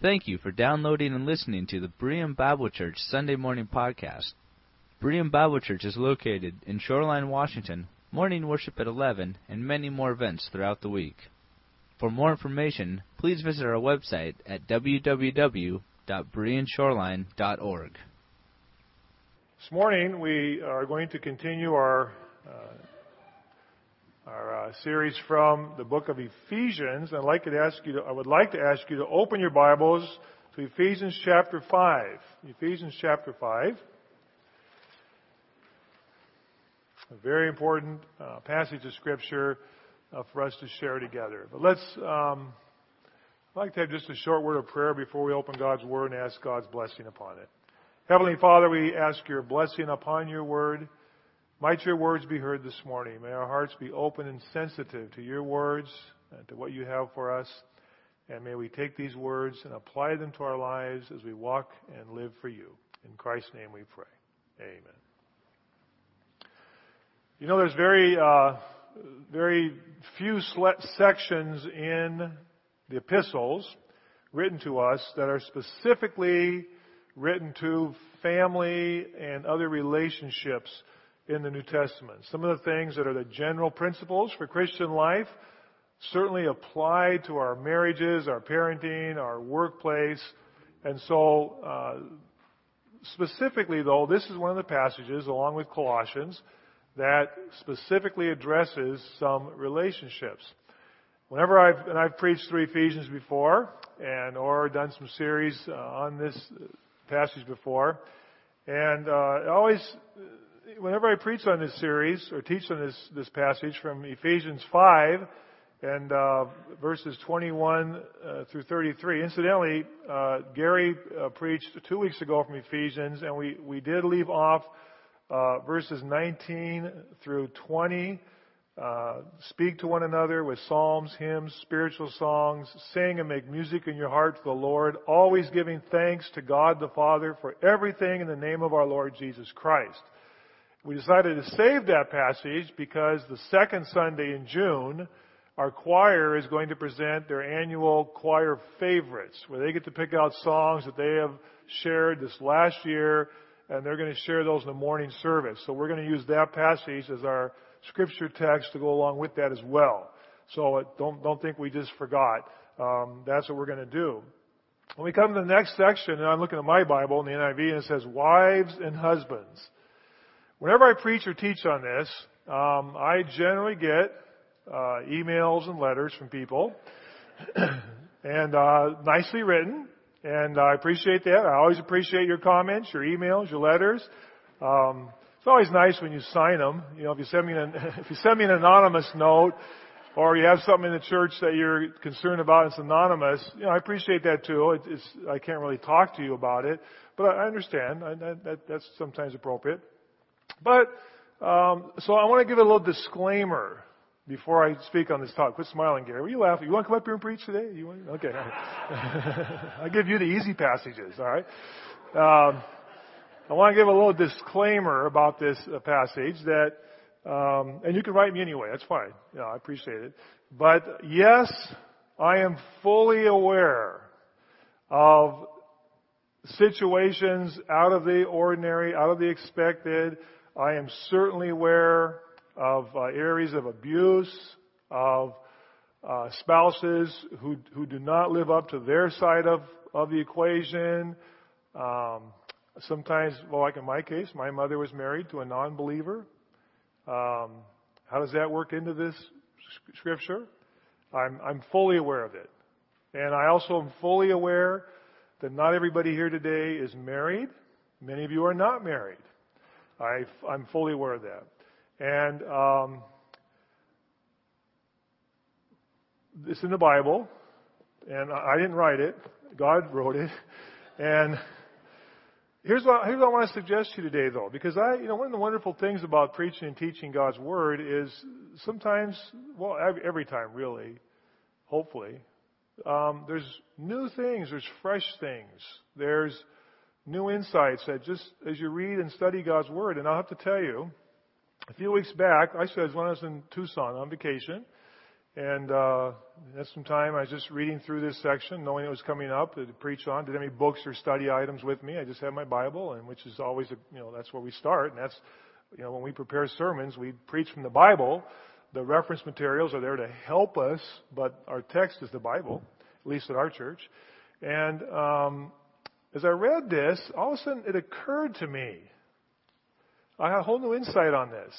Thank you for downloading and listening to the Berean Bible Church Sunday Morning Podcast. Berean Bible Church is located in Shoreline, Washington, morning worship at 11, and many more events throughout the week. For more information, please visit our website at www.bereanshoreline.org. This morning we are going to continue our uh, our uh, series from the book of Ephesians. I'd like to ask you to, I would like to ask you to open your Bibles to Ephesians chapter 5. Ephesians chapter 5. A very important uh, passage of Scripture uh, for us to share together. But let's, um, I'd like to have just a short word of prayer before we open God's Word and ask God's blessing upon it. Heavenly Father, we ask your blessing upon your Word. Might your words be heard this morning. May our hearts be open and sensitive to your words and to what you have for us. And may we take these words and apply them to our lives as we walk and live for you. In Christ's name we pray. Amen. You know, there's very, uh, very few sections in the epistles written to us that are specifically written to family and other relationships in the New Testament. Some of the things that are the general principles for Christian life certainly apply to our marriages, our parenting, our workplace. And so, uh, specifically though, this is one of the passages, along with Colossians, that specifically addresses some relationships. Whenever I've, and I've preached through Ephesians before, and or done some series uh, on this passage before, and uh, always whenever I preach on this series or teach on this, this passage from Ephesians 5 and uh, verses 21 uh, through 33, incidentally, uh, Gary uh, preached two weeks ago from Ephesians, and we, we did leave off uh, verses 19 through 20. Uh, speak to one another with psalms, hymns, spiritual songs, sing and make music in your heart to the Lord, always giving thanks to God the Father for everything in the name of our Lord Jesus Christ. We decided to save that passage because the second Sunday in June, our choir is going to present their annual choir favorites, where they get to pick out songs that they have shared this last year, and they're going to share those in the morning service. So we're going to use that passage as our scripture text to go along with that as well. So don't don't think we just forgot. Um, that's what we're going to do. When we come to the next section, and I'm looking at my Bible in the NIV, and it says wives and husbands. Whenever I preach or teach on this, um, I generally get uh, emails and letters from people, and uh, nicely written, and I appreciate that. I always appreciate your comments, your emails, your letters. Um, it's always nice when you sign them. You know, if you send me an if you send me an anonymous note, or you have something in the church that you're concerned about, it's anonymous. You know, I appreciate that too. It, it's I can't really talk to you about it, but I understand. I, that, that's sometimes appropriate. But, um, so I want to give a little disclaimer before I speak on this talk. Quit smiling, Gary. Were you laughing? You want to come up here and preach today? You want? Okay. I give you the easy passages. All right. Um, I want to give a little disclaimer about this uh, passage that, um, and you can write me anyway. That's fine. Yeah, I appreciate it. But yes, I am fully aware of situations out of the ordinary, out of the expected, I am certainly aware of uh, areas of abuse, of uh, spouses who who do not live up to their side of of the equation. Um, sometimes, well, like in my case, my mother was married to a non-believer. Um, how does that work into this scripture? I'm I'm fully aware of it, and I also am fully aware that not everybody here today is married. Many of you are not married. I, am fully aware of that. And um, it's in the Bible, and I didn't write it. God wrote it. And here's what, here's what I want to suggest to you today, though, because I, you know, one of the wonderful things about preaching and teaching God's Word is sometimes, well, every time, really, hopefully, um, there's new things, there's fresh things, there's new insights that just as you read and study God's Word. And I'll have to tell you, a few weeks back, I said when I was in Tucson on vacation, And uh, that's some time. I was just reading through this section, knowing it was coming up to preach on. Have any books or study items with me. I just had my Bible, and which is always, a, you know, that's where we start. And that's, you know, when we prepare sermons, we preach from the Bible. The reference materials are there to help us, but our text is the Bible, at least at our church. And um, as I read this, all of a sudden it occurred to me. I had a whole new insight on this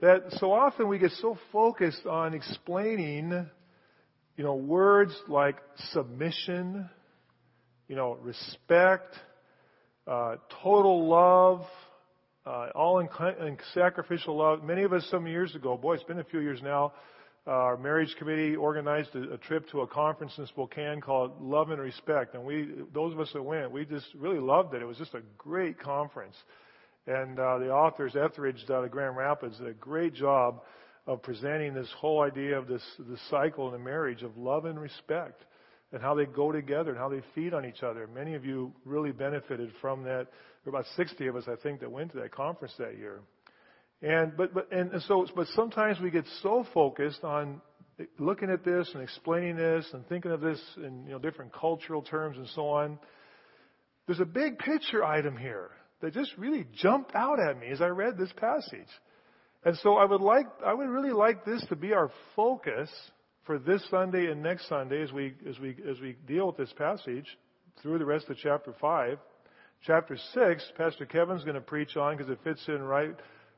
that so often we get so focused on explaining, you know, words like submission, you know, respect, uh, total love, uh, all in, in, sacrificial love. Many of us some years ago, boy, it's been a few years now, our marriage committee organized a, a, trip to a conference in Spokane called Love and Respect, and we, those of us that went, we just really loved it. It was just a great conference. And uh, the authors, Eggerichs out of Grand Rapids, did a great job of presenting this whole idea of this, this cycle in a marriage of love and respect and how they go together and how they feed on each other. Many of you really benefited from that. There were about 60 of us, I think, that went to that conference that year. And but but and, so but sometimes we get so focused on looking at this and explaining this and thinking of this in you know different cultural terms and so on. There's a big picture item here that just really jumped out at me as I read this passage. And so I would like, I would really like this to be our focus for this Sunday and next Sunday as we, as we, as we deal with this passage through the rest of chapter 5. Chapter 6, Pastor Kevin's going to preach on because it fits in right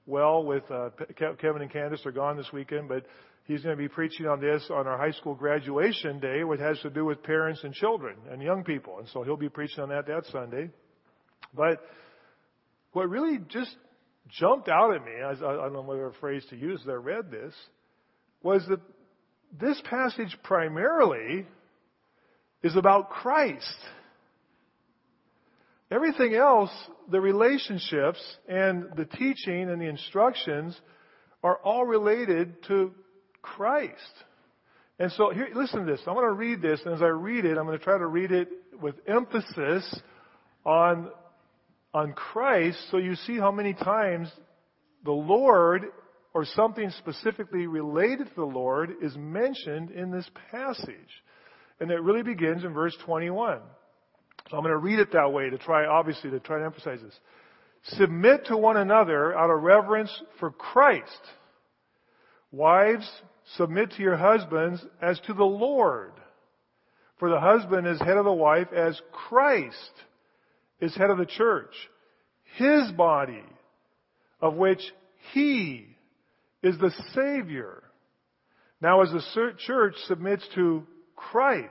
well with, uh, Kevin and Candace are gone this weekend, but he's going to be preaching on this on our high school graduation day, which has to do with parents and children and young people. And so he'll be preaching on that that Sunday. But what really just jumped out at me, I don't know what phrase to use as I read this, was that this passage primarily is about Christ. Everything else, the relationships and the teaching and the instructions are all related to Christ. And so here, listen to this. I'm going to read this, and as I read it, I'm going to try to read it with emphasis on on Christ so you see how many times the Lord or something specifically related to the Lord is mentioned in this passage. And it really begins in verse 21. So I'm going to read it that way to try, obviously, to try to emphasize this. Submit to one another out of reverence for Christ. Wives, submit to your husbands as to the Lord. For the husband is head of the wife as Christ is head of the church, his body, of which he is the Savior. Now, as the church submits to Christ,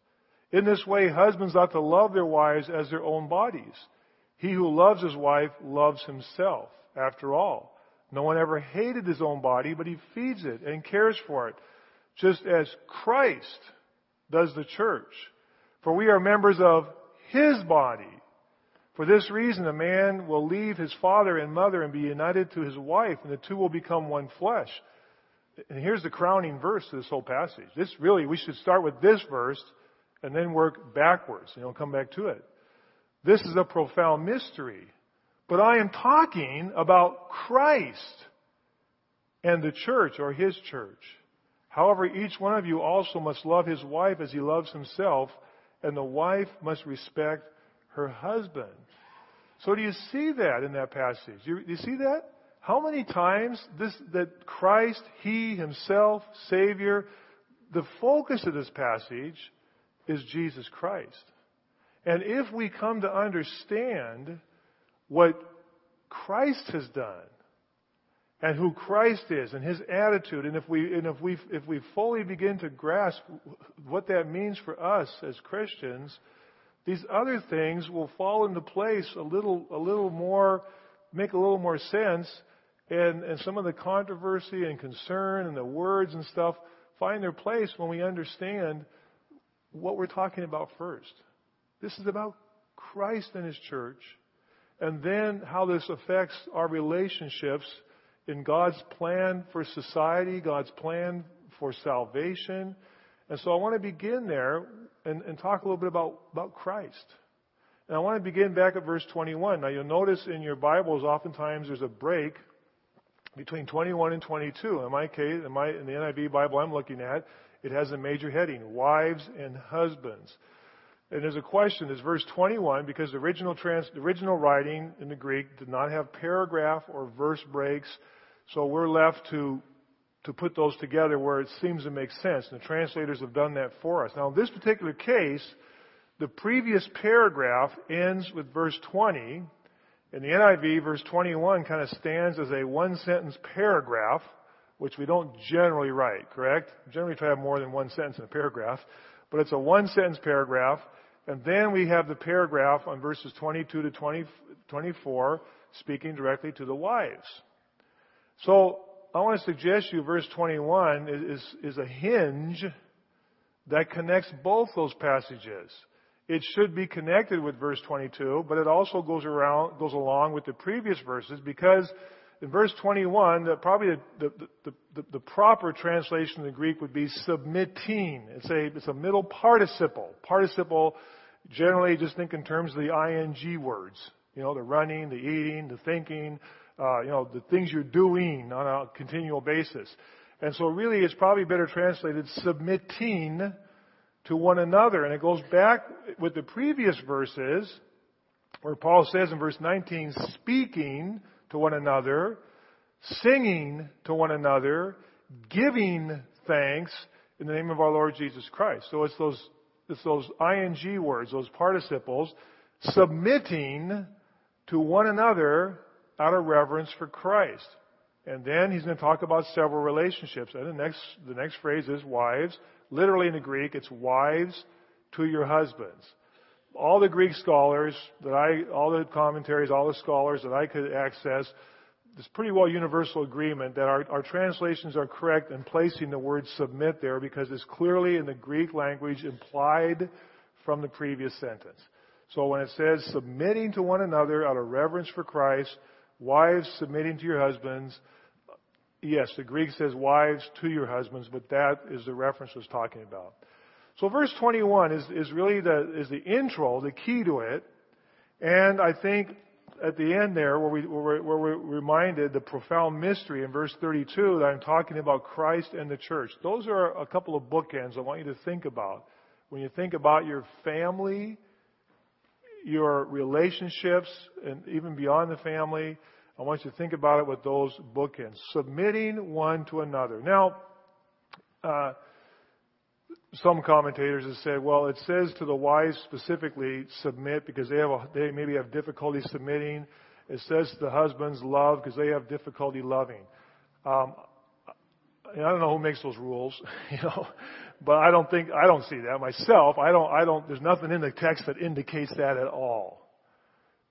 In this way, husbands ought to love their wives as their own bodies. He who loves his wife loves himself. After all, no one ever hated his own body, but he feeds it and cares for it, just as Christ does the church. For we are members of His body. For this reason, a man will leave his father and mother and be united to his wife, and the two will become one flesh. And here's the crowning verse to this whole passage. This really, we should start with this verse and then work backwards, and you'll come back to it. This is a profound mystery. But I am talking about Christ and the church or his church. However, each one of you also must love his wife as he loves himself, and the wife must respect her husband. So do you see that in that passage? Do you, do you see that? How many times this, that Christ, He Himself, Savior, the focus of this passage is Jesus Christ. And if we come to understand what Christ has done, and who Christ is and his attitude. And if we, and if we, if we fully begin to grasp what that means for us as Christians, these other things will fall into place a little, a little more, make a little more sense. And, and some of the controversy and concern and the words and stuff find their place when we understand what we're talking about first. This is about Christ and His church, and then how this affects our relationships in God's plan for society, God's plan for salvation. And so I want to begin there and, and talk a little bit about, about Christ. And I want to begin back at verse 21. Now you'll notice in your Bibles oftentimes there's a break between 21 and 22. In my case, in, my, in the NIV Bible I'm looking at, it has a major heading, wives and husbands. And there's a question, is verse 21, because the original, trans, the original writing in the Greek did not have paragraph or verse breaks, so we're left to, to put those together where it seems to make sense. And the translators have done that for us. Now, in this particular case, the previous paragraph ends with verse 20. and the NIV, verse 21 kind of stands as a one sentence paragraph, which we don't generally write, correct? Generally try to have more than one sentence in a paragraph, but it's a one sentence paragraph. And then we have the paragraph on verses 22 to 20, 24 speaking directly to the wives. So I want to suggest you verse 21 is, is a hinge that connects both those passages it should be connected with verse 22, but it also goes around, goes along with the previous verses because in verse 21, the, probably the, the, the, proper translation in the Greek would be submitting. It's a, it's a middle participle. Participle, generally just think in terms of the ing words. You know, the running, the eating, the thinking, uh, you know, the things you're doing on a continual basis. And so really it's probably better translated submitting to one another. And it goes back with the previous verses where Paul says in verse 19, speaking to one another, singing to one another, giving thanks in the name of our Lord Jesus Christ. So it's those, it's those ing words, those participles, submitting to one another out of reverence for Christ. And then he's going to talk about several relationships. And the next, the next phrase is wives, Literally in the Greek, it's wives to your husbands. All the Greek scholars that I, all the commentaries, all the scholars that I could access, there's pretty well universal agreement that our, our translations are correct in placing the word submit there because it's clearly in the Greek language implied from the previous sentence. So when it says submitting to one another out of reverence for Christ, wives submitting to your husbands, Yes, the Greek says wives to your husbands, but that is the reference was talking about. So verse 21 is, is really the, is the intro, the key to it. And I think at the end there, where, we, where, we're reminded the profound mystery in verse 32 that I'm talking about Christ and the church. Those are a couple of bookends I want you to think about. When you think about your family, your relationships, and even beyond the family, I want you to think about it with those bookends. Submitting one to another. Now, uh, some commentators have said, well, it says to the wives specifically submit because they have a, they maybe have difficulty submitting. It says to the husbands love because they have difficulty loving. Um, I don't know who makes those rules, you know, but I don't think I don't see that myself. I don't. I don't. There's nothing in the text that indicates that at all.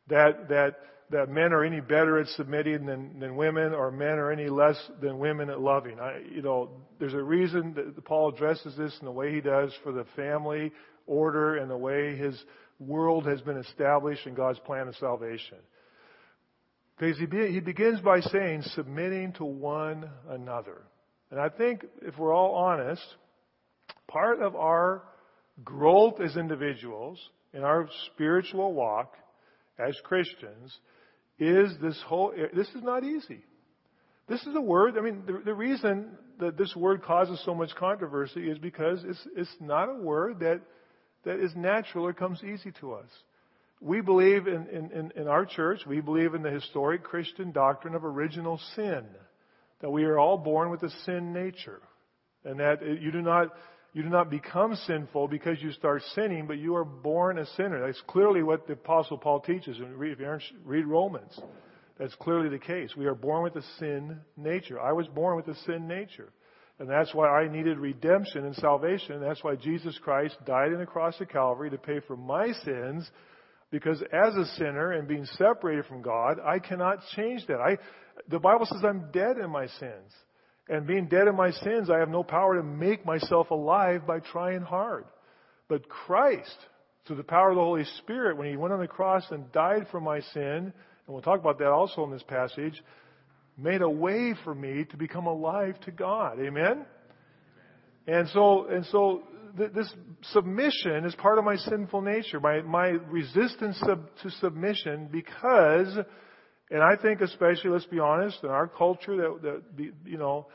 That that that men are any better at submitting than, than women or men are any less than women at loving. I, you know, there's a reason that Paul addresses this in the way he does for the family order and the way his world has been established in God's plan of salvation. Because he, be, he begins by saying submitting to one another. And I think if we're all honest, part of our growth as individuals in our spiritual walk as Christians is this whole, this is not easy. This is a word, I mean, the, the reason that this word causes so much controversy is because it's, it's not a word that, that is natural or comes easy to us. We believe in, in, in our church, we believe in the historic Christian doctrine of original sin. That we are all born with a sin nature. And that you do not, you do not become sinful because you start sinning, but you are born a sinner. That's clearly what the Apostle Paul teaches. If you read Romans, that's clearly the case. We are born with a sin nature. I was born with a sin nature. And that's why I needed redemption and salvation. And That's why Jesus Christ died on the cross of Calvary to pay for my sins. Because as a sinner and being separated from God, I cannot change that. I, the Bible says I'm dead in my sins. And being dead in my sins, I have no power to make myself alive by trying hard. But Christ, through the power of the Holy Spirit, when He went on the cross and died for my sin, and we'll talk about that also in this passage, made a way for me to become alive to God. Amen? And so, and so th- this submission is part of my sinful nature, my, my resistance sub- to submission because, and I think especially, let's be honest, in our culture that, that you know,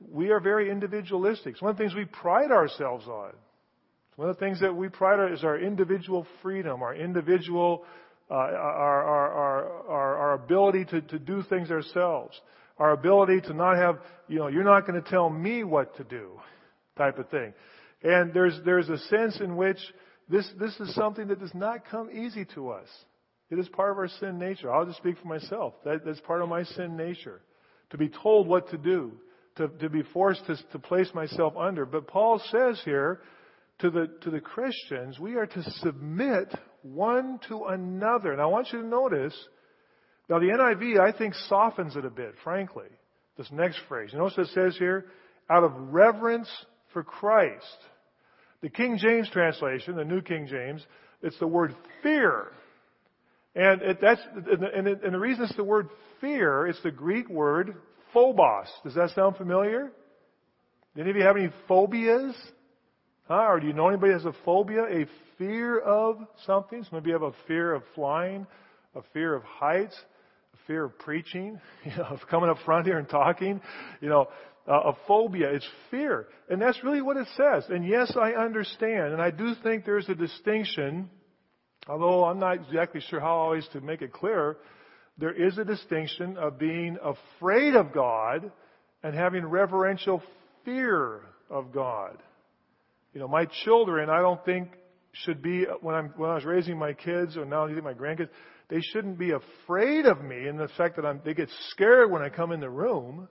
we are very individualistic. It's one of the things we pride ourselves on. One of the things that we pride on is our individual freedom, our individual, uh, our, our, our, our, ability to, to do things ourselves, our ability to not have, you know, you're not going to tell me what to do, type of thing. And there's, there's a sense in which this, this is something that does not come easy to us. It is part of our sin nature. I'll just speak for myself. That, that's part of my sin nature. To be told what to do, to, to be forced to, to place myself under. But Paul says here, to the, to the Christians, we are to submit one to another. And I want you to notice, now the NIV, I think, softens it a bit, frankly. This next phrase. You notice what it says here? Out of reverence for Christ. The King James translation, the New King James, it's the word fear. And it, that's, and, and the reason it's the word fear, it's the Greek word phobos. Does that sound familiar? Any of you have any phobias? Huh? Or do you know anybody has a phobia, a fear of something? So maybe you have a fear of flying, a fear of heights, a fear of preaching, you know, of coming up front here and talking. You know, uh, a phobia. It's fear. And that's really what it says. And yes, I understand. And I do think there's a distinction, although I'm not exactly sure how always to make it clear. There is a distinction of being afraid of God and having reverential fear of God. You know, my children, I don't think should be when I'm when I was raising my kids or now my grandkids, they shouldn't be afraid of me in the fact that I'm they get scared when I come in the room.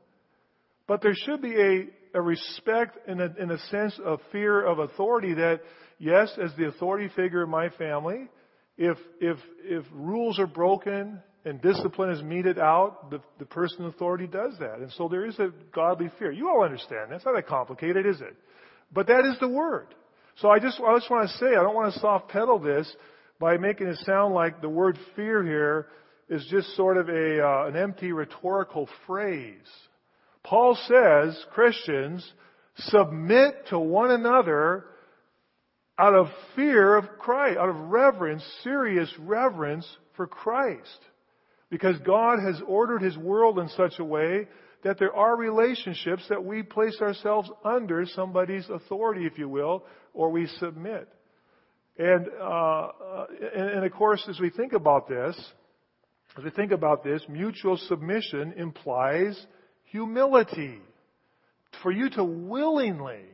But there should be a, a respect and a, in a sense of fear of authority that, yes, as the authority figure in my family, if, if, if rules are broken and discipline is meted out, the, the person in authority does that. And so there is a godly fear. You all understand. That's not that complicated, is it? But that is the word. So I just, I just want to say, I don't want to soft pedal this by making it sound like the word fear here is just sort of a, uh, an empty rhetorical phrase. Paul says, Christians, submit to one another out of fear of Christ, out of reverence, serious reverence for Christ. Because God has ordered His world in such a way that there are relationships that we place ourselves under somebody's authority, if you will, or we submit. And, uh, and, and of course, as we think about this, as we think about this, mutual submission implies humility. For you to willingly,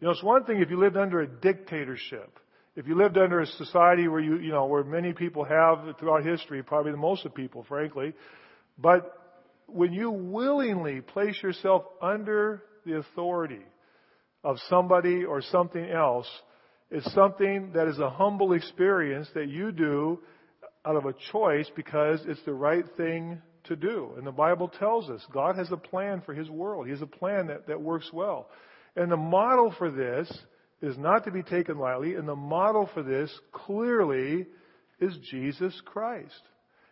you know, it's one thing if you lived under a dictatorship. If you lived under a society where you, you know, where many people have throughout history, probably the most of people, frankly. But when you willingly place yourself under the authority of somebody or something else, it's something that is a humble experience that you do out of a choice because it's the right thing to do. And the Bible tells us God has a plan for His world. He has a plan that, that works well. And the model for this is not to be taken lightly, and the model for this clearly is Jesus Christ.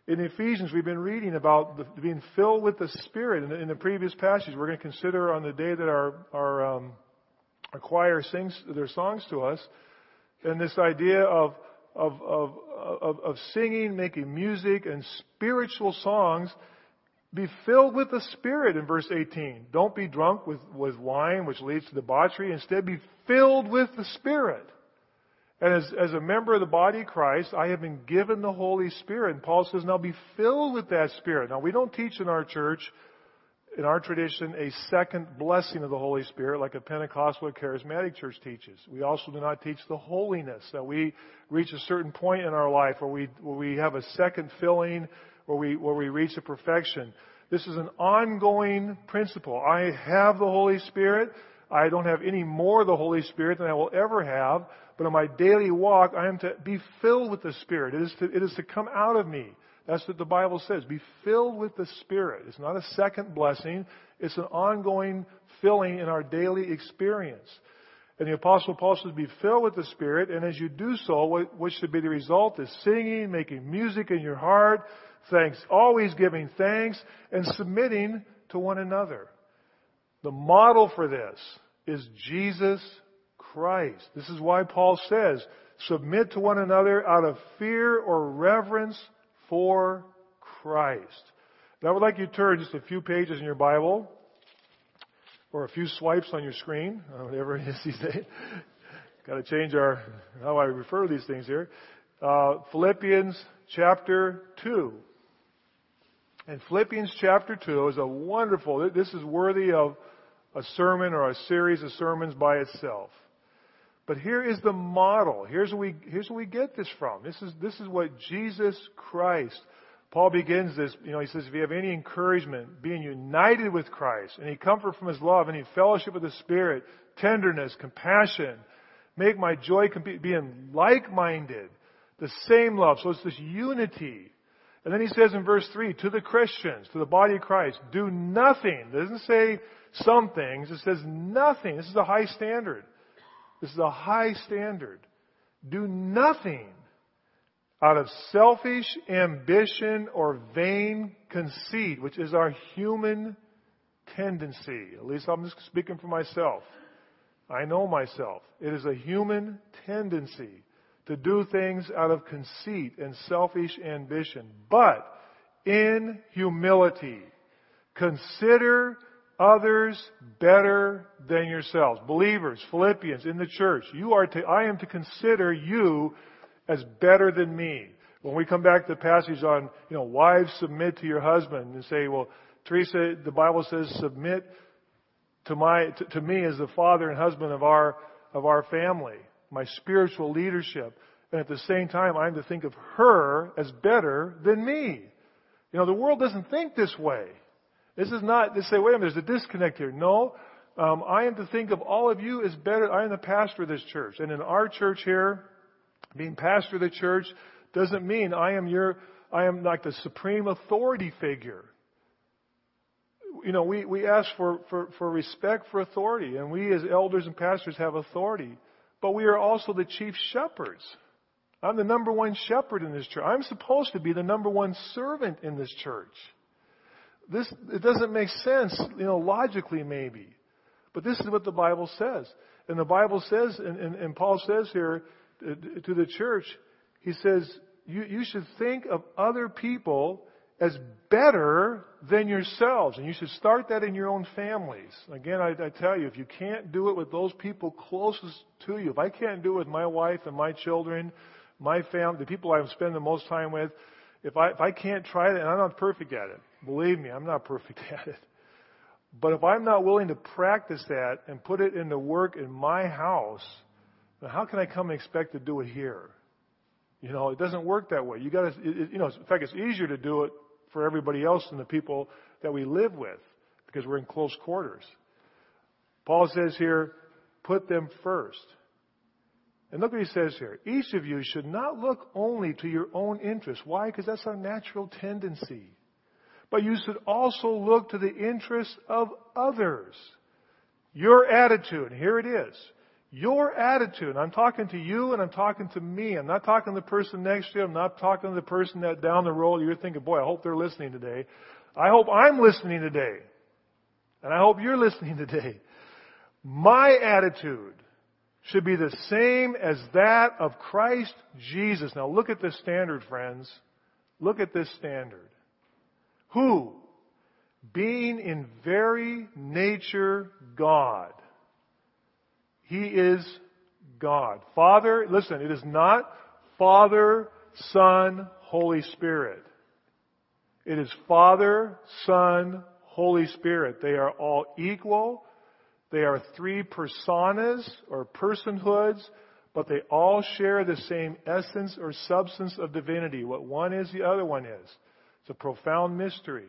In Ephesians, we've been reading about the, being filled with the Spirit. In the, in the, previous passage, we're going to consider on the day that our, our, um, our choir sings their songs to us, and this idea of of, of, of, of singing, making music, and spiritual songs, be filled with the Spirit in verse 18. Don't be drunk with, with wine, which leads to debauchery. Instead, be filled with the Spirit. And as, as a member of the body of Christ, I have been given the Holy Spirit. And Paul says, now be filled with that Spirit. Now, we don't teach in our church in our tradition, a second blessing of the Holy Spirit, like a Pentecostal charismatic church teaches. We also do not teach the holiness, that we reach a certain point in our life where we, where we have a second filling, where we, where we reach a perfection. This is an ongoing principle. I have the Holy Spirit. I don't have any more of the Holy Spirit than I will ever have, but in my daily walk, I am to be filled with the Spirit. It is to, it is to come out of me That's what the Bible says. Be filled with the Spirit. It's not a second blessing. It's an ongoing filling in our daily experience. And the Apostle Paul says, be filled with the Spirit, and as you do so, what, what should be the result is singing, making music in your heart, thanks, always giving thanks, and submitting to one another. The model for this is Jesus Christ. This is why Paul says, submit to one another out of fear or reverence for Christ. Now I would like you to turn just a few pages in your Bible or a few swipes on your screen, uh, whatever it is these days. Got to change our how I refer to these things here. Uh, Philippians chapter two. And Philippians chapter two is a wonderful. This is worthy of a sermon or a series of sermons by itself. But here is the model. Here's where we, here's where we get this from. This is, this is what Jesus Christ, Paul begins this, you know, he says, if you have any encouragement, being united with Christ, any comfort from his love, any fellowship with the Spirit, tenderness, compassion, make my joy complete, being like-minded, the same love. So it's this unity. And then he says in verse 3, to the Christians, to the body of Christ, do nothing. It doesn't say some things, it says nothing. This is a high standard. This is a high standard. Do nothing out of selfish ambition or vain conceit, which is our human tendency. At least I'm just speaking for myself. I know myself. It is a human tendency to do things out of conceit and selfish ambition. But in humility, consider others better than yourselves. Believers, Philippians, in the church, you are to, I am to consider you as better than me. When we come back to the passage on, you know, wives submit to your husband and say, well, Teresa, the Bible says submit to my, to, to me as the father and husband of our, of our family, my spiritual leadership. And at the same time, I'm to think of her as better than me. You know, the world doesn't think this way. This is not to say, wait a minute, there's a disconnect here. No, um, I am to think of all of you as better. I am the pastor of this church, and in our church here, being pastor of the church doesn't mean I am your, I am like the supreme authority figure. You know, we, we ask for, for, for respect for authority, and we as elders and pastors have authority, but we are also the chief shepherds. I'm the number one shepherd in this church. I'm supposed to be the number one servant in this church. This, it doesn't make sense, you know, logically maybe. But this is what the Bible says. And the Bible says, and, and, and Paul says here uh, to the church, he says, you, you should think of other people as better than yourselves. And you should start that in your own families. Again, I, I tell you, if you can't do it with those people closest to you, if I can't do it with my wife and my children, my family, the people I spend the most time with, if I, if I can't try it, and I'm not perfect at it, believe me, I'm not perfect at it. But if I'm not willing to practice that and put it into work in my house, then how can I come and expect to do it here? You know, it doesn't work that way. You got to, you know, in fact, it's easier to do it for everybody else and the people that we live with because we're in close quarters. Paul says here, put them first. And look what he says here. Each of you should not look only to your own interest. Why? Because that's our natural tendency. But you should also look to the interests of others. Your attitude, here it is. Your attitude. I'm talking to you and I'm talking to me. I'm not talking to the person next to you. I'm not talking to the person that down the road you're thinking, boy, I hope they're listening today. I hope I'm listening today. And I hope you're listening today. My attitude should be the same as that of Christ Jesus. Now look at this standard, friends. Look at this standard. Who, being in very nature God, He is God. Father, listen, it is not Father, Son, Holy Spirit. It is Father, Son, Holy Spirit. They are all equal. They are three personas or personhoods, but they all share the same essence or substance of divinity. What one is, the other one is. It's a profound mystery.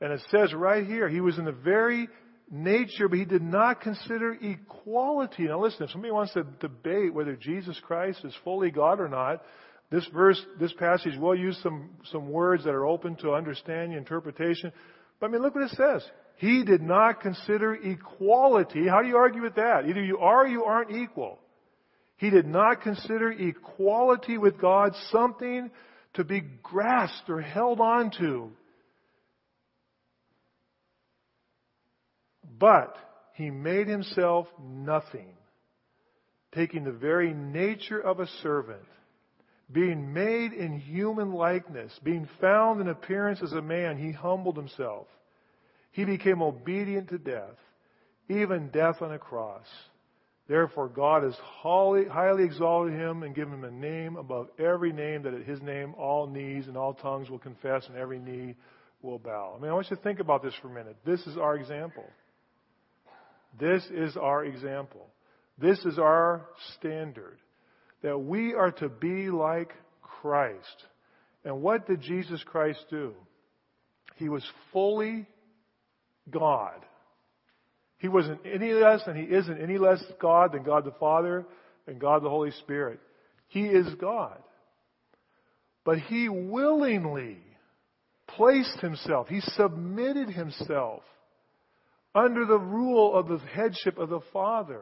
And it says right here, he was in the very nature, but he did not consider equality. Now listen, if somebody wants to debate whether Jesus Christ is fully God or not, This verse, this passage will use some, some words that are open to understanding, interpretation. But I mean, look what it says. He did not consider equality. How do you argue with that? Either you are or you aren't equal. He did not consider equality with God something to be grasped or held on to. But he made himself nothing, taking the very nature of a servant, being made in human likeness, being found in appearance as a man, he humbled himself. He became obedient to death, even death on a cross. Therefore, God has highly exalted him and given him a name above every name, that at his name all knees and all tongues will confess and every knee will bow. I mean, I want you to think about this for a minute. This is our example. This is our example. This is our standard. That we are to be like Christ. And what did Jesus Christ do? He was fully God. He wasn't any less, and He isn't any less God than God the Father and God the Holy Spirit. He is God. But He willingly placed Himself, He submitted Himself under the rule of the headship of the Father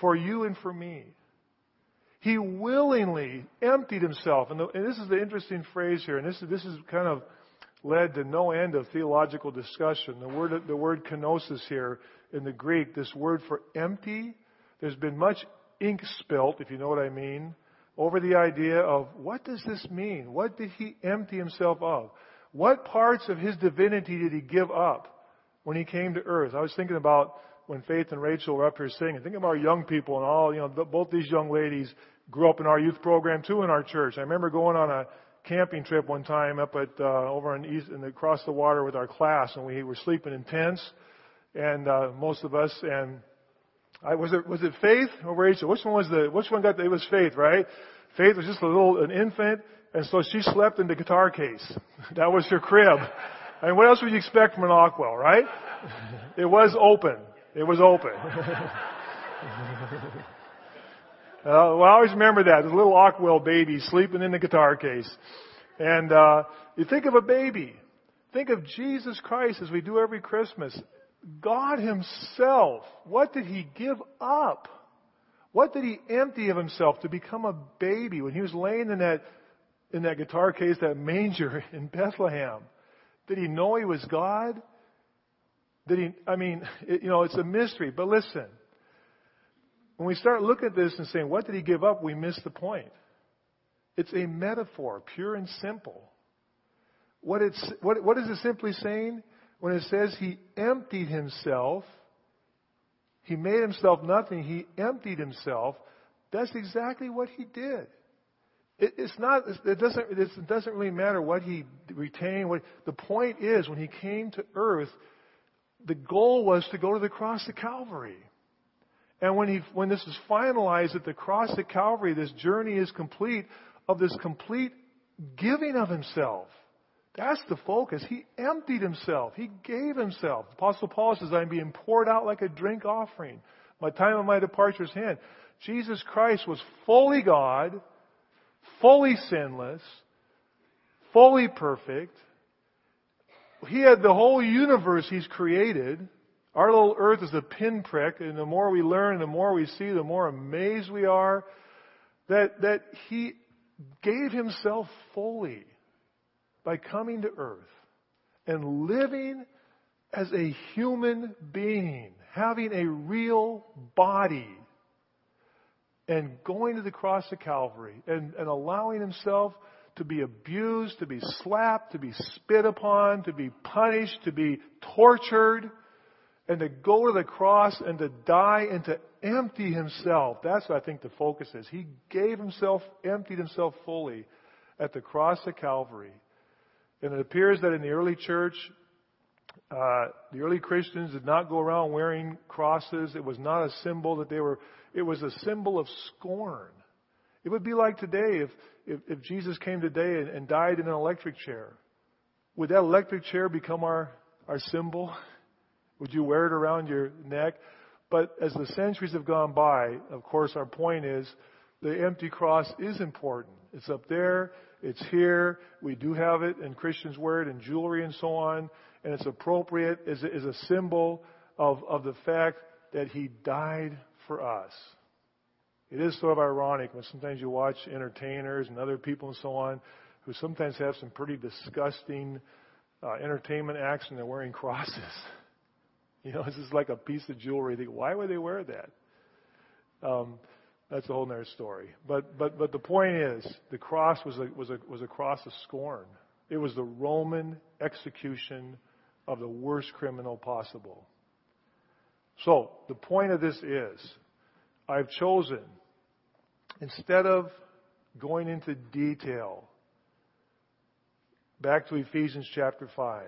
for you and for me. He willingly emptied himself. And, the, and, this is the interesting phrase here, and this, this is kind of led to no end of theological discussion. The word, the word kenosis here in the Greek, this word for empty, there's been much ink spilt, if you know what I mean, over the idea of what does this mean? What did he empty himself of? What parts of his divinity did he give up when he came to earth? I was thinking about when Faith and Rachel were up here singing. Think about our young people and all, you know, both these young ladies grew up in our youth program too in our church. I remember going on a camping trip one time up at uh, over in east and across the water with our class, and we were sleeping in tents and uh, most of us. And I was it was it Faith or Rachel? Which one was the which one got the, it was Faith, right? Faith was just a little an infant, and so she slept in the guitar case. that was her crib. I mean, what else would you expect from an Ockwell, right? It was open. It was open. Uh, well, I always remember that, the little Ockwell baby sleeping in the guitar case. And uh, you think of a baby. Think of Jesus Christ as we do every Christmas. God Himself, what did He give up? What did He empty of Himself to become a baby when He was laying in that, in that guitar case, that manger in Bethlehem? Did He know He was God? Did He, I mean, it, you know, it's a mystery, but listen. When we start looking at this and saying, what did He give up? We miss the point. It's a metaphor, pure and simple. What, it's, what, what is it simply saying? when it says he emptied himself, he made himself nothing, he emptied himself, that's exactly what he did. It, it's not, it doesn't, it doesn't really matter what he retained. What, the point is, when he came to earth, the goal was to go to the cross of Calvary. And when, he, when this is finalized at the cross of Calvary, this journey is complete of this complete giving of himself. That's the focus. He emptied himself. He gave himself. Apostle Paul says, I'm being poured out like a drink offering. My time of my departure is hand. Jesus Christ was fully God, fully sinless, fully perfect. He had the whole universe He's created. Our little earth is a pinprick, and the more we learn, the more we see, the more amazed we are that, that He gave Himself fully by coming to earth and living as a human being, having a real body, and going to the cross of Calvary and, and allowing himself to be abused, to be slapped, to be spit upon, to be punished, to be tortured, and to go to the cross and to die and to empty himself. That's what I think the focus is. He gave himself, emptied himself fully at the cross of Calvary. And it appears that in the early church, uh, the early Christians did not go around wearing crosses. It was not a symbol that they were, it was a symbol of scorn. It would be like today if, if, if Jesus came today and, and died in an electric chair. Would that electric chair become our, our symbol? Would you wear it around your neck? But as the centuries have gone by, of course, our point is the empty cross is important. It's up there. It's here. We do have it in Christian's word and jewelry and so on. And it's appropriate as a symbol of, of the fact that he died for us. It is sort of ironic when sometimes you watch entertainers and other people and so on who sometimes have some pretty disgusting uh, entertainment acts and they're wearing crosses. You know, this is like a piece of jewelry. Why would they wear that? Um, that's a whole other story. But but but the point is, the cross was a was a was a cross of scorn. It was the Roman execution of the worst criminal possible. So the point of this is, I've chosen instead of going into detail. Back to Ephesians chapter 5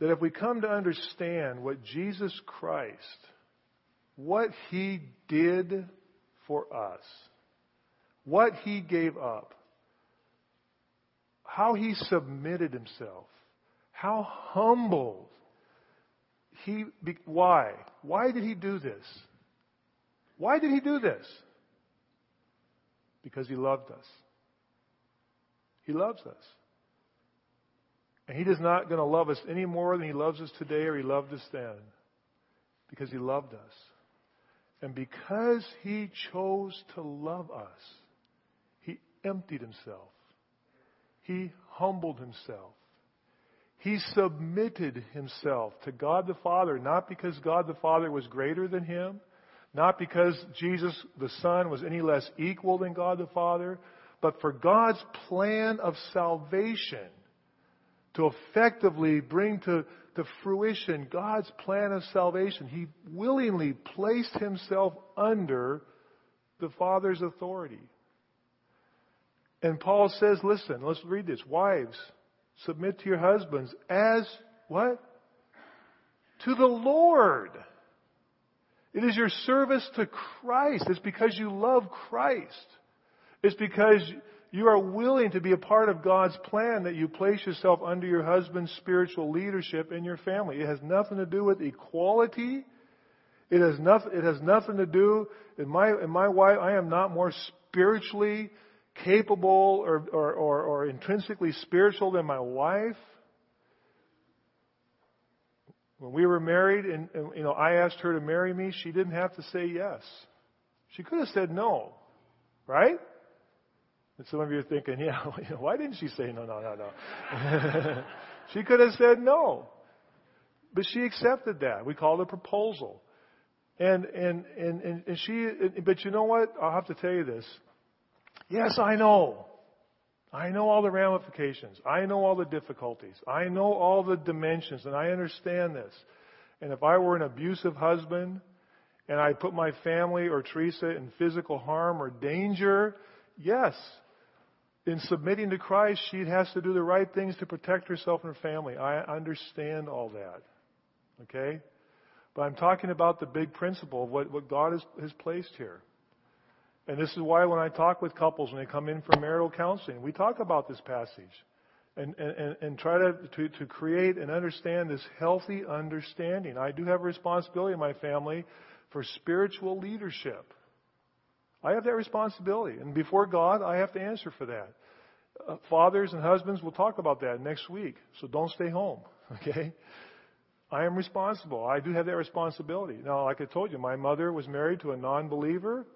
that if we come to understand what Jesus Christ, what He did for us, what He gave up, how He submitted Himself, how humbled He, why? Why did He do this? Why did He do this? Because He loved us. He loves us. And He is not going to love us any more than He loves us today or He loved us then. Because He loved us. And because He chose to love us, He emptied Himself. He humbled Himself. He submitted Himself to God the Father, not because God the Father was greater than Him, not because Jesus the Son was any less equal than God the Father, but for God's plan of salvation to effectively bring to, to fruition God's plan of salvation. He willingly placed himself under the Father's authority. And Paul says, listen, let's read this. Wives, submit to your husbands as what? To the Lord. It is your service to Christ. It's because you love Christ. It's because you are willing to be a part of God's plan that you place yourself under your husband's spiritual leadership in your family. It has nothing to do with equality. It has nothing, it has nothing to do, in my, in my wife, I am not more spiritually capable or, or, or, or intrinsically spiritual than my wife. When we were married and, and, you know, I asked her to marry me, she didn't have to say yes. She could have said no. Right? And some of you are thinking, yeah, why didn't she say no, no, no, no? she could have said no. But she accepted that. We called it a proposal. And, and, and, and, and she, but you know what? I'll have to tell you this. Yes, I know. I know all the ramifications. I know all the difficulties. I know all the dimensions, and I understand this. And if I were an abusive husband, and I put my family or Teresa in physical harm or danger, yes, in submitting to Christ, she has to do the right things to protect herself and her family. I understand all that. Okay? But I'm talking about the big principle of what, what God has, has placed here. And this is why when I talk with couples when they come in for marital counseling, we talk about this passage and, and, and try to, to, to create and understand this healthy understanding. I do have a responsibility in my family for spiritual leadership. I have that responsibility. And before God, I have to answer for that. Uh, fathers and husbands, we'll talk about that next week. So don't stay home. Okay? I am responsible. I do have that responsibility. Now, like I told you, my mother was married to a non-believer.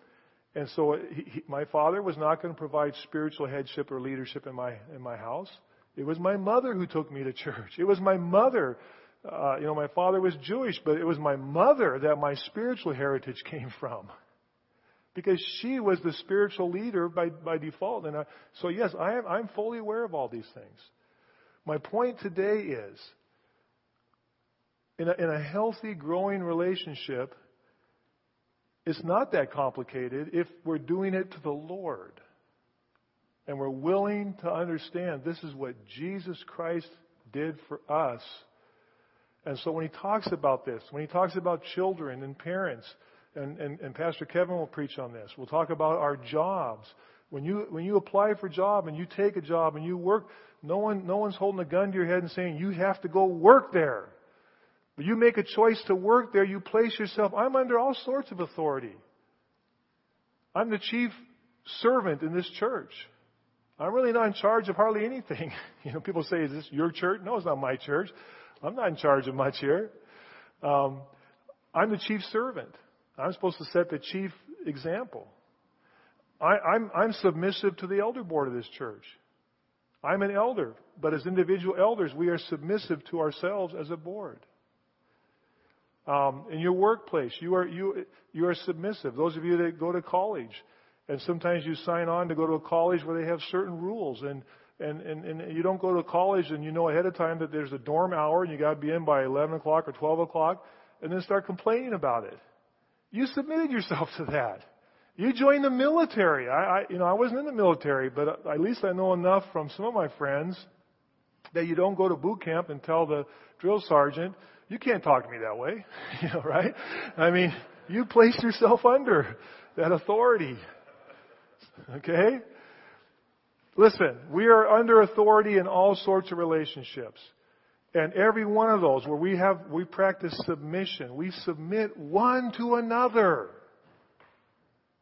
And so he, he, my father was not going to provide spiritual headship or leadership in my, in my house. It was my mother who took me to church. It was my mother. Uh, you know, my father was Jewish, but it was my mother that my spiritual heritage came from because she was the spiritual leader by, by default. And I, so, yes, I am, I'm fully aware of all these things. My point today is in a, in a healthy, growing relationship, it's not that complicated if we're doing it to the Lord. And we're willing to understand this is what Jesus Christ did for us. And so when he talks about this, when he talks about children and parents, and, and, and Pastor Kevin will preach on this. We'll talk about our jobs. When you, when you apply for a job and you take a job and you work, no, one, no one's holding a gun to your head and saying, you have to go work there. You make a choice to work there, you place yourself, I'm under all sorts of authority. I'm the chief servant in this church. I'm really not in charge of hardly anything. You know, people say, is this your church? No, it's not my church. I'm not in charge of much here. Um, I'm the chief servant. I'm supposed to set the chief example. I, I'm, I'm submissive to the elder board of this church. I'm an elder, but as individual elders, we are submissive to ourselves as a board. Um, in your workplace, you are you you are submissive. Those of you that go to college, and sometimes you sign on to go to a college where they have certain rules, and and and, and you don't go to college and you know ahead of time that there's a dorm hour and you got to be in by 11 o'clock or 12 o'clock, and then start complaining about it. You submitted yourself to that. You joined the military. I, I, you know, I wasn't in the military, but at least I know enough from some of my friends that you don't go to boot camp and tell the drill sergeant, you can't talk to me that way. you know, right? I mean, you place yourself under that authority. Okay? Listen, we are under authority in all sorts of relationships. And every one of those where we have, we practice submission, we submit one to another.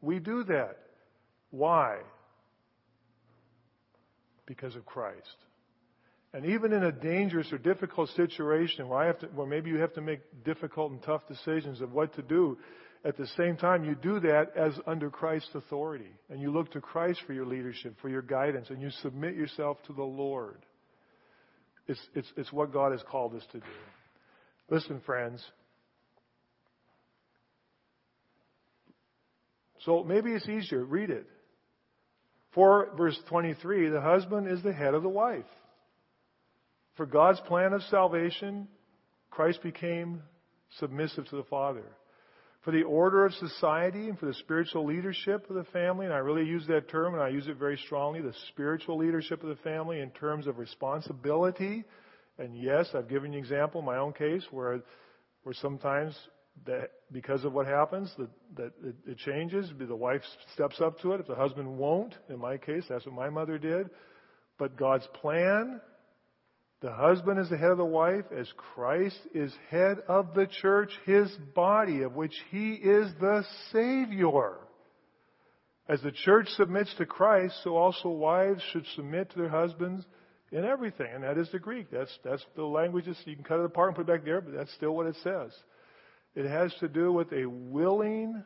We do that. Why? Because of Christ. And even in a dangerous or difficult situation where, I have to, where maybe you have to make difficult and tough decisions of what to do, at the same time, you do that as under Christ's authority. And you look to Christ for your leadership, for your guidance, and you submit yourself to the Lord. It's, it's, it's what God has called us to do. Listen, friends. So maybe it's easier. Read it. For verse 23, the husband is the head of the wife. For God's plan of salvation, Christ became submissive to the Father. For the order of society and for the spiritual leadership of the family, and I really use that term and I use it very strongly, the spiritual leadership of the family in terms of responsibility. And yes, I've given you an example in my own case where, where sometimes that because of what happens, that, that it, it changes. The wife steps up to it. If the husband won't, in my case, that's what my mother did. But God's plan, the husband is the head of the wife, as Christ is head of the church, his body, of which he is the Savior. As the church submits to Christ, so also wives should submit to their husbands in everything. And that is the Greek. That's, that's the language. You can cut it apart and put it back there, but that's still what it says. It has to do with a willing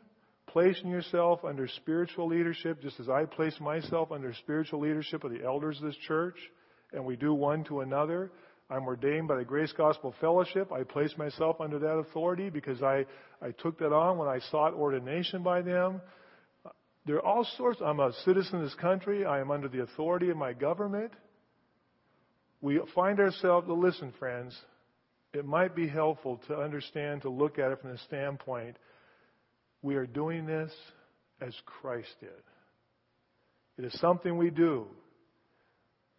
placing yourself under spiritual leadership, just as I place myself under spiritual leadership of the elders of this church, and we do one to another. I'm ordained by the Grace Gospel Fellowship. I place myself under that authority because I, I took that on when I sought ordination by them. There are all sorts. I'm a citizen of this country. I am under the authority of my government. We find ourselves, listen, friends, it might be helpful to understand, to look at it from the standpoint we are doing this as Christ did. It is something we do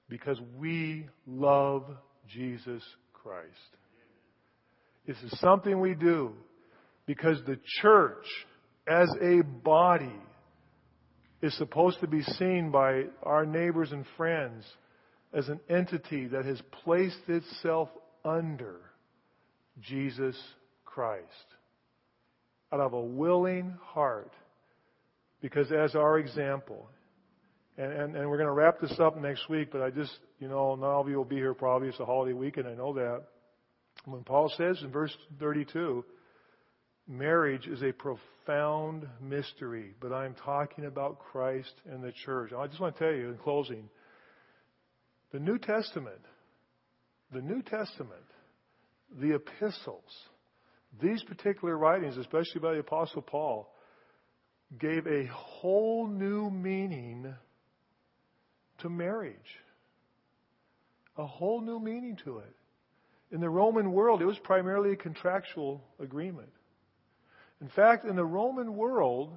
because we love Jesus Christ. This is something we do because the church as a body is supposed to be seen by our neighbors and friends as an entity that has placed itself under Jesus Christ out of a willing heart because as our example and, and, and we're going to wrap this up next week but i just you know not all of you will be here probably it's a holiday weekend i know that. When paul says in verse 32 marriage is a profound mystery but i'm talking about christ and the church. I just want to tell you in closing the new testament the new testament the epistles, these particular writings, especially by the Apostle Paul, gave a whole new meaning to marriage. A whole new meaning to it. In the Roman world, it was primarily a contractual agreement. In fact, in the Roman world,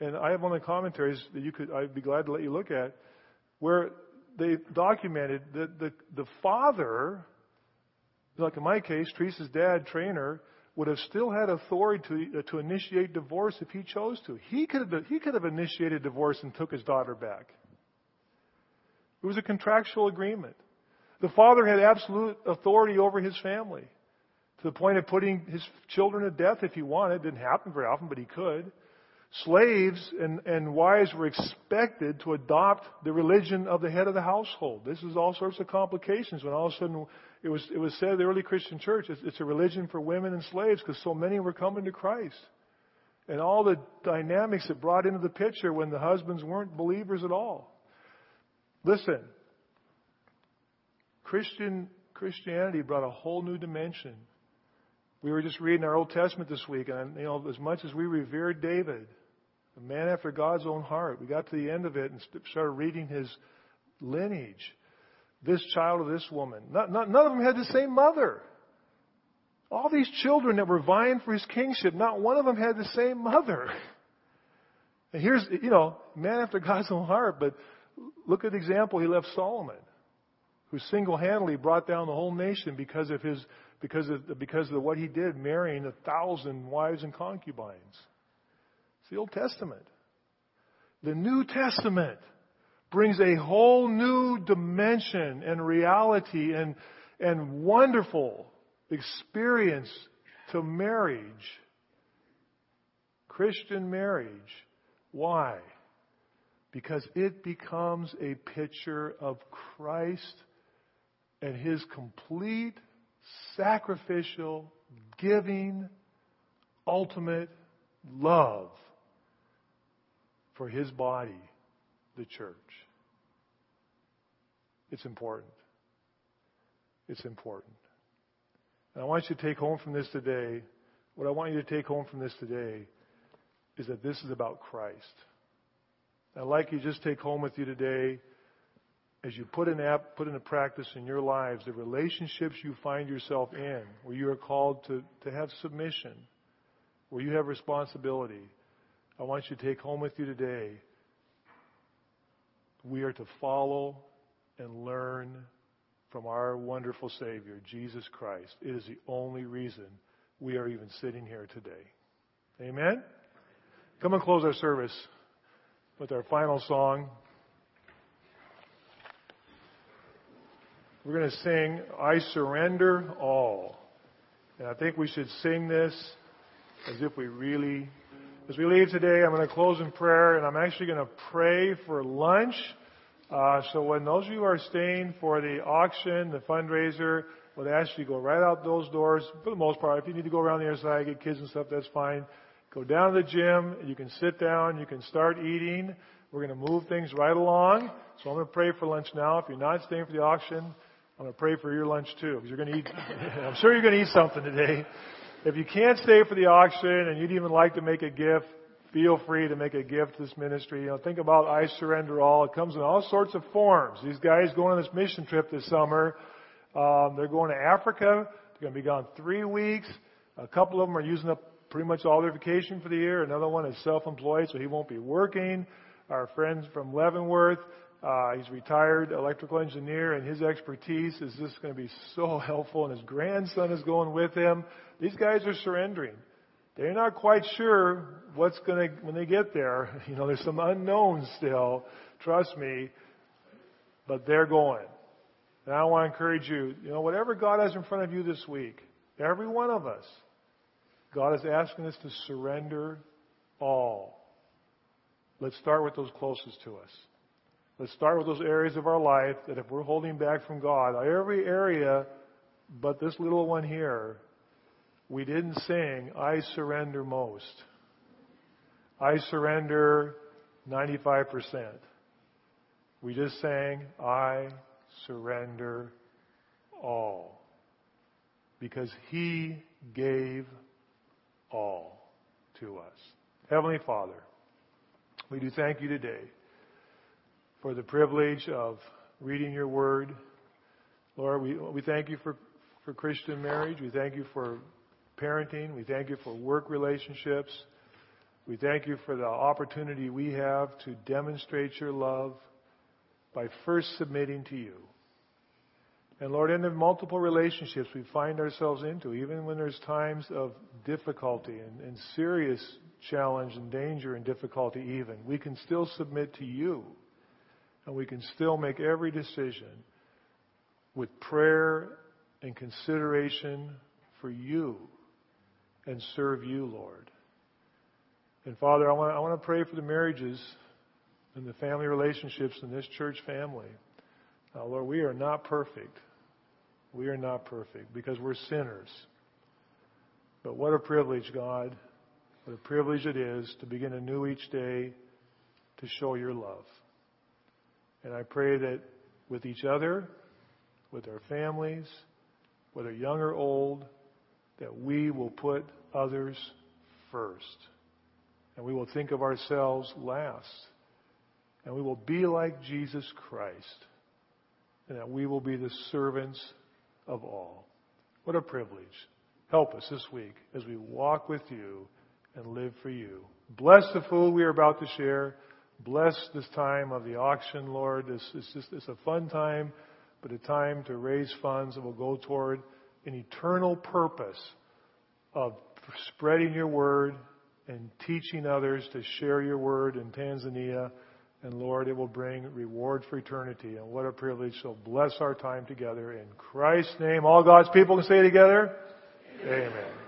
and I have one of the commentaries that you could, I'd be glad to let you look at, where they documented that the, the father like in my case, Teresa's dad, Trainer, would have still had authority to, uh, to initiate divorce if he chose to. He could, have, he could have initiated divorce and took his daughter back. It was a contractual agreement. The father had absolute authority over his family to the point of putting his children to death if he wanted. It didn't happen very often, but he could. Slaves and, and wives were expected to adopt the religion of the head of the household. This is all sorts of complications when all of a sudden it was, it was said in the early Christian church, it's, it's a religion for women and slaves because so many were coming to Christ. And all the dynamics it brought into the picture when the husbands weren't believers at all. Listen, Christian, Christianity brought a whole new dimension. We were just reading our Old Testament this week, and you know, as much as we revered David, a man after God's own heart. We got to the end of it and started reading his lineage. This child of this woman. Not, not, none of them had the same mother. All these children that were vying for his kingship, not one of them had the same mother. And here's, you know, man after God's own heart, but look at the example he left Solomon, who single-handedly brought down the whole nation because of his, because of, because of what he did, marrying a thousand wives and concubines It's the Old Testament. The New Testament brings a whole new dimension and reality and, and wonderful experience to marriage. Christian marriage. Why? Because it becomes a picture of Christ and His complete, sacrificial, giving, ultimate love for his body, the church. It's important. It's important. And I want you to take home from this today, what I want you to take home from this today is that this is about Christ. I'd like you to just take home with you today, as you put in, app, put into practice in your lives, the relationships you find yourself in, where you are called to, to have submission, where you have responsibility. I want you to take home with you today. We are to follow and learn from our wonderful Savior, Jesus Christ. It is the only reason we are even sitting here today. Amen? Come and close our service with our final song. We're going to sing, I Surrender All. And I think we should sing this as if we really as we leave today, I'm going to close in prayer, and I'm actually going to pray for lunch. Uh, so when those of you are staying for the auction, the fundraiser, would ask you to go right out those doors. For the most part, if you need to go around the other side, get kids and stuff, that's fine. Go down to the gym. You can sit down. You can start eating. We're going to move things right along. So I'm going to pray for lunch now. If you're not staying for the auction, I'm going to pray for your lunch too, because you're going to eat. I'm sure you're going to eat something today. If you can't stay for the auction and you'd even like to make a gift, feel free to make a gift to this ministry. You know, think about I surrender all. It comes in all sorts of forms. These guys going on this mission trip this summer. Um, they're going to Africa. They're going to be gone three weeks. A couple of them are using up pretty much all their vacation for the year. Another one is self-employed, so he won't be working. Our friends from Leavenworth, uh, he's retired electrical engineer, and his expertise is just going to be so helpful. And his grandson is going with him. These guys are surrendering. They're not quite sure what's going to, when they get there. You know, there's some unknowns still. Trust me. But they're going. And I want to encourage you, you know, whatever God has in front of you this week, every one of us, God is asking us to surrender all. Let's start with those closest to us. Let's start with those areas of our life that if we're holding back from God, every area but this little one here, we didn't sing, I surrender most. I surrender 95%. We just sang, I surrender all. Because He gave all to us. Heavenly Father, we do thank you today for the privilege of reading your word. Lord, we, we thank you for, for Christian marriage. We thank you for parenting. We thank you for work relationships. We thank you for the opportunity we have to demonstrate your love by first submitting to you. And Lord, in the multiple relationships we find ourselves into, even when there's times of difficulty and, and serious challenge and danger and difficulty even, we can still submit to you. And we can still make every decision with prayer and consideration for you and serve you, Lord. And Father, I want, I want to pray for the marriages and the family relationships in this church family. Now, Lord, we are not perfect. We are not perfect because we're sinners. But what a privilege, God. What a privilege it is to begin anew each day to show your love. And I pray that with each other, with our families, whether young or old, that we will put others first. And we will think of ourselves last. And we will be like Jesus Christ. And that we will be the servants of all. What a privilege. Help us this week as we walk with you and live for you. Bless the food we are about to share. Bless this time of the auction, Lord. This is just it's a fun time, but a time to raise funds that will go toward an eternal purpose of spreading your word and teaching others to share your word in Tanzania. And Lord, it will bring reward for eternity. And what a privilege. So bless our time together. In Christ's name, all God's people can say together, Amen. Amen.